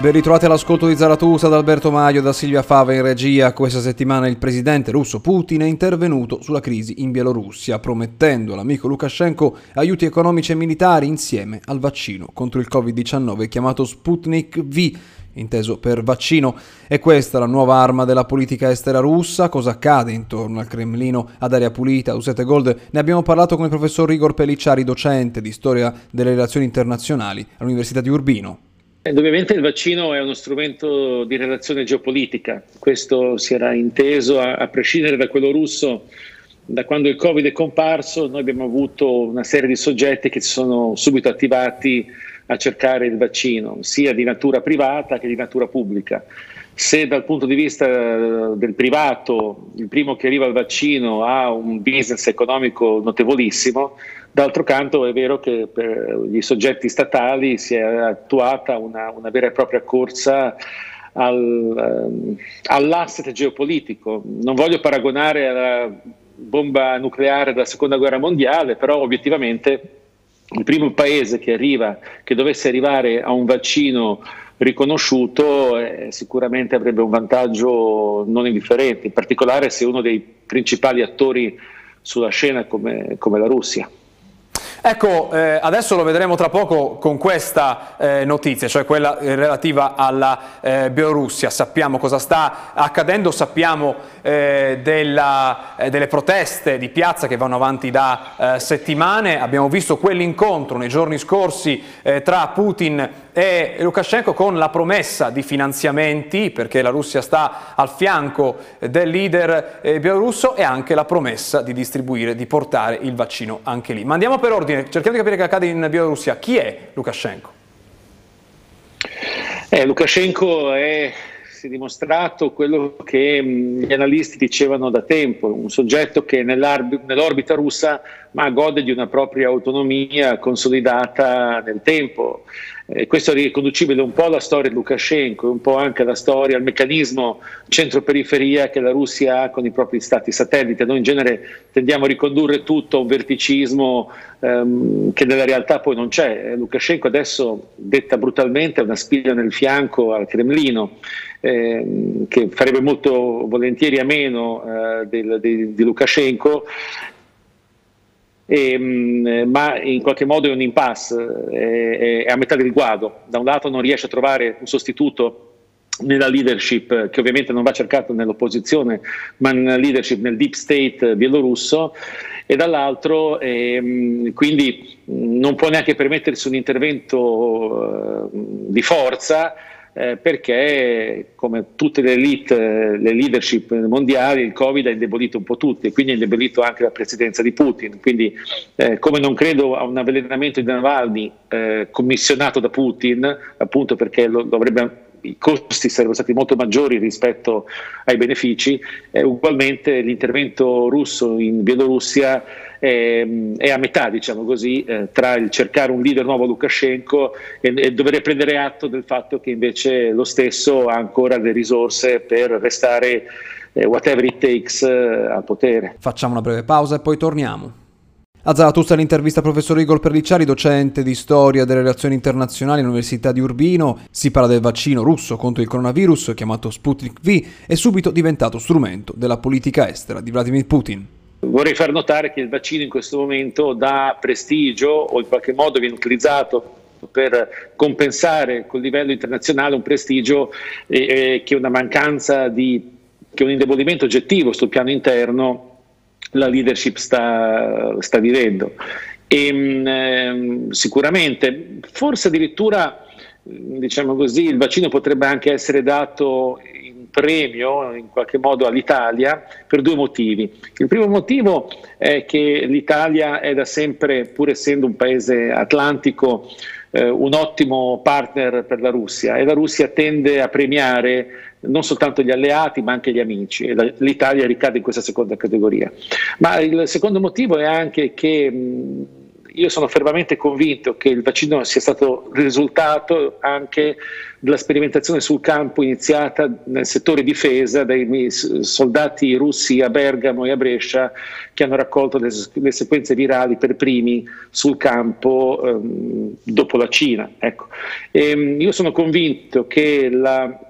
Ben ritrovati all'ascolto di Zaratusa da Alberto Maio e da Silvia Fava in regia. Questa settimana il presidente russo Putin è intervenuto sulla crisi in Bielorussia, promettendo all'amico Lukashenko aiuti economici e militari insieme al vaccino contro il Covid-19 chiamato Sputnik V, inteso per vaccino. E questa è la nuova arma della politica estera russa. Cosa accade intorno al Cremlino ad aria pulita? Usate Gold. Ne abbiamo parlato con il professor Igor Pellicciari, docente di storia delle relazioni internazionali all'Università di Urbino. Indubbiamente il vaccino è uno strumento di relazione geopolitica, questo si era inteso a, a, prescindere da quello russo. Da quando il Covid è comparso noi abbiamo avuto una serie di soggetti che si sono subito attivati a cercare il vaccino, sia di natura privata che di natura pubblica. Se dal punto di vista del privato il primo che arriva al vaccino ha un business economico notevolissimo, D'altro canto è vero che per gli soggetti statali si è attuata una, una vera e propria corsa al, um, all'asset geopolitico. Non voglio paragonare alla bomba nucleare della seconda guerra mondiale, però obiettivamente il primo paese che, arriva, che dovesse arrivare a un vaccino riconosciuto eh, sicuramente avrebbe un vantaggio non indifferente, in particolare se uno dei principali attori sulla scena come, come la Russia. Ecco, eh, adesso lo vedremo tra poco con questa eh, notizia, cioè quella relativa alla eh, Bielorussia. Sappiamo cosa sta accadendo, sappiamo eh, della, eh, delle proteste di piazza che vanno avanti da eh, settimane. Abbiamo visto quell'incontro nei giorni scorsi tra Putin e Lukashenko con la promessa di finanziamenti, perché la Russia sta al fianco del leader bielorusso, e anche la promessa di distribuire, di portare il vaccino anche lì. Ma andiamo per ordine ordine, cerchiamo di capire che accade in Bielorussia. Chi è Lukashenko? Eh, Lukashenko è, si è dimostrato quello che gli analisti dicevano da tempo, un soggetto che nell'orbita russa ma gode di una propria autonomia consolidata nel tempo. Eh, questo è riconducibile un po' alla storia di Lukashenko, un po' anche alla storia, al meccanismo centro-periferia che la Russia ha con i propri stati satellite. Noi in genere tendiamo a ricondurre tutto a un verticismo ehm, che nella realtà poi non c'è. Lukashenko adesso, detta brutalmente, è una spilla nel fianco al Cremlino. Eh, che farebbe molto volentieri a meno eh, del, di, di Lukashenko e, ehm, ma in qualche modo è un impasse, è, è a metà del guado. Da un lato non riesce a trovare un sostituto nella leadership, che ovviamente non va cercato nell'opposizione, ma nella leadership nel deep state bielorusso, e dall'altro ehm, quindi non può neanche permettersi un intervento eh, di forza eh, perché come tutte le elite, le leadership mondiali, il Covid ha indebolito un po' tutti e quindi ha indebolito anche la presidenza di Putin. Quindi eh, come non credo a un avvelenamento di Navalny eh, commissionato da Putin, appunto perché lo, lo avrebbe i costi sarebbero stati molto maggiori rispetto ai benefici, eh, ugualmente l'intervento russo in Bielorussia è, è a metà, diciamo così, eh, tra il cercare un leader nuovo Lukashenko e, e dover prendere atto del fatto che invece lo stesso ha ancora le risorse per restare eh, whatever it takes eh, al potere. Facciamo una breve pausa e poi torniamo. A Zaratustra l'intervista al professor Igor Perlicciari, docente di storia delle relazioni internazionali all'Università di Urbino. Si parla del vaccino russo contro il coronavirus chiamato Sputnik V e subito diventato strumento della politica estera di Vladimir Putin. Vorrei far notare che il vaccino in questo momento dà prestigio o in qualche modo viene utilizzato per compensare col livello internazionale un prestigio eh, eh, che una mancanza di che un indebolimento oggettivo sul piano interno la leadership sta, sta vivendo. E, eh, sicuramente, forse addirittura diciamo così, il vaccino potrebbe anche essere dato premio in qualche modo all'Italia per due motivi. Il primo motivo è che l'Italia è da sempre, pur essendo un paese atlantico, eh, un ottimo partner per la Russia e la Russia tende a premiare non soltanto gli alleati ma anche gli amici e la, l'Italia ricade in questa seconda categoria. Ma il secondo motivo è anche che mh, io sono fermamente convinto che il vaccino sia stato risultato anche della sperimentazione sul campo iniziata nel settore difesa dai soldati russi a Bergamo e a Brescia che hanno raccolto le, le sequenze virali per primi sul campo ehm, dopo la Cina. Ecco. Ehm, io sono convinto che la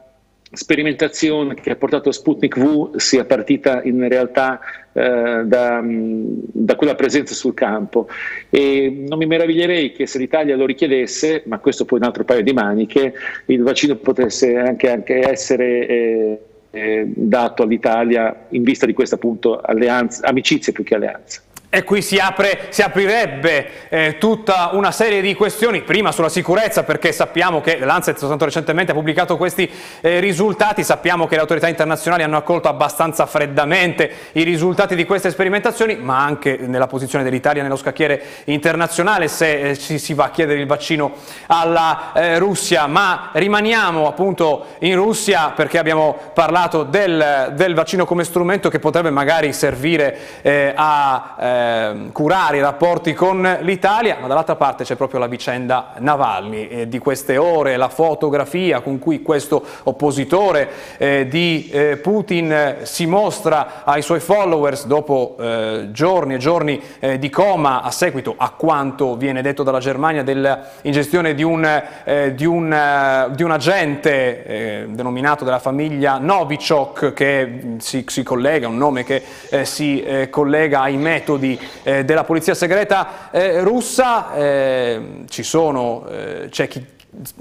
sperimentazione che ha portato Sputnik V sia partita in realtà eh, da, da, quella presenza sul campo e non mi meraviglierei che se l'Italia lo richiedesse, ma questo poi è un altro paio di maniche, il vaccino potesse anche, anche essere eh, eh, dato all'Italia in vista di questa appunto alleanza, amicizia più che alleanza. E qui si, apre, si aprirebbe eh, tutta una serie di questioni, prima sulla sicurezza, perché sappiamo che l'Anset soltanto recentemente ha pubblicato questi eh, risultati, sappiamo che le autorità internazionali hanno accolto abbastanza freddamente i risultati di queste sperimentazioni, ma anche nella posizione dell'Italia nello scacchiere internazionale se eh, ci si va a chiedere il vaccino alla eh, Russia. Ma rimaniamo appunto in Russia perché abbiamo parlato del, del vaccino come strumento che potrebbe magari servire eh, a eh, curare i rapporti con l'Italia, ma dall'altra parte c'è proprio la vicenda Navalny, eh, di queste ore, la fotografia con cui questo oppositore eh, di eh, Putin si mostra ai suoi followers dopo eh, giorni e giorni eh, di coma a seguito a quanto viene detto dalla Germania dell'ingestione di un, eh, di un, di un agente denominato della famiglia Novichok che si, si collega, un nome che si collega ai metodi eh, della polizia segreta eh, russa, eh, sono, eh, c'è chi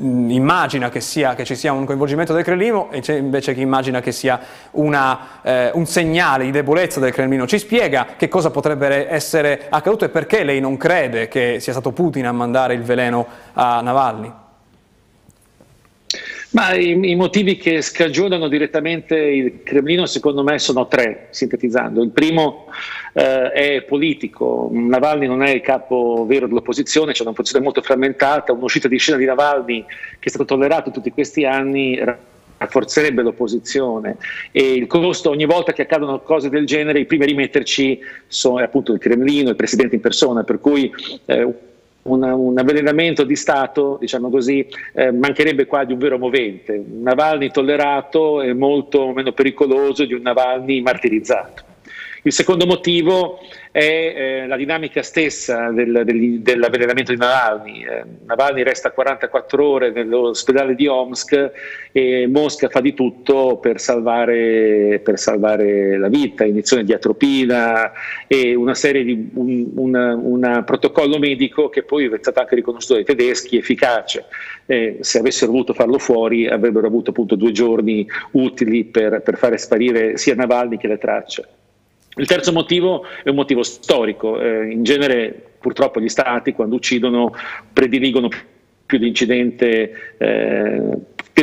mm, immagina che, sia, che, ci sia un coinvolgimento del Cremlino e c'è invece chi immagina che sia una, eh, un segnale di debolezza del Cremlino. Ci spiega che cosa potrebbe essere accaduto e perché lei non crede che sia stato Putin a mandare il veleno a Navalny? Ma i, i, motivi che scagionano direttamente il Cremlino secondo me sono tre, sintetizzando. Il primo eh, è politico, Navalny non è il capo vero dell'opposizione, c'è un'opposizione molto frammentata, un'uscita di scena di Navalny che è stato tollerato tutti questi anni rafforzerebbe l'opposizione. E il costo ogni volta che accadono cose del genere i primi a rimetterci sono appunto il Cremlino, il presidente in persona, per cui eh, un, un, avvelenamento di Stato, diciamo così, eh, mancherebbe qua di un vero movente. Un Navalny tollerato è molto meno pericoloso di un Navalny martirizzato. Il secondo motivo è eh, la dinamica stessa del, del, dell'avvelenamento di Navalny. Eh, Navalny resta 44 ore nell'ospedale di Omsk e Mosca fa di tutto per salvare, per salvare la vita, iniezione di atropina e una serie di un, una, un protocollo medico che poi è stato anche riconosciuto dai tedeschi efficace. Eh, se avessero voluto farlo fuori avrebbero avuto appunto due giorni utili per, per fare sparire sia Navalny che le tracce. Il terzo motivo è un motivo storico. Eh, in genere, purtroppo, gli stati, quando uccidono, prediligono più l'incidente. Eh,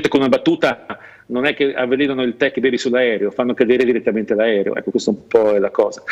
con una battuta, non è che avvelenano il tech bevi sull'aereo, fanno cadere direttamente l'aereo. Ecco, questa un po' è la cosa.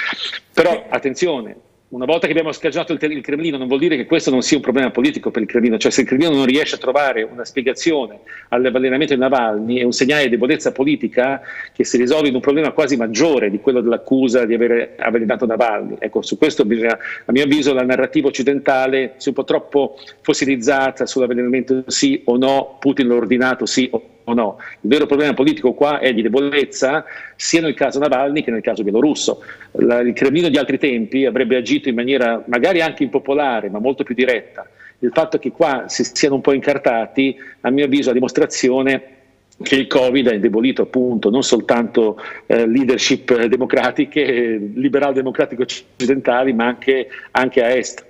Però, attenzione, una volta che abbiamo scagionato il, il, Cremlino, non vuol dire che questo non sia un problema politico per il Cremlino, cioè se il Cremlino non riesce a trovare una spiegazione all'avvelenamento di Navalny è un segnale di debolezza politica che si risolve in un problema quasi maggiore di quello dell'accusa di aver avvelenato Navalny. Ecco, su questo bisogna, a mio avviso, la narrativa occidentale si è un po' troppo fossilizzata sull'avvelenamento sì o no, Putin l'ha ordinato sì o no o no. Il vero problema politico qua è di debolezza sia nel caso Navalny che nel caso bielorusso. La, il Cremlino di altri tempi avrebbe agito in maniera magari anche impopolare, ma molto più diretta. Il fatto che qua si siano un po' incartati, a mio avviso, è a dimostrazione che il Covid ha indebolito appunto non soltanto eh, leadership democratiche, liberal-democratiche occidentali, ma anche, anche a est.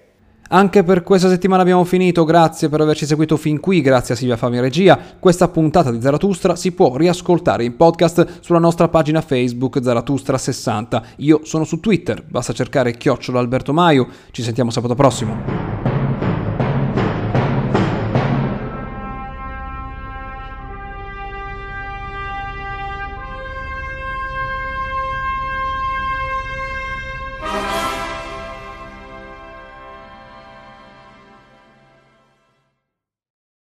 Anche per questa settimana abbiamo finito, grazie per averci seguito fin qui, grazie a Silvia Fami Regia. Questa puntata di Zaratustra si può riascoltare in podcast sulla nostra pagina Facebook Zaratustra60. Io sono su Twitter, basta cercare chiocciola Alberto Maio, ci sentiamo sabato prossimo.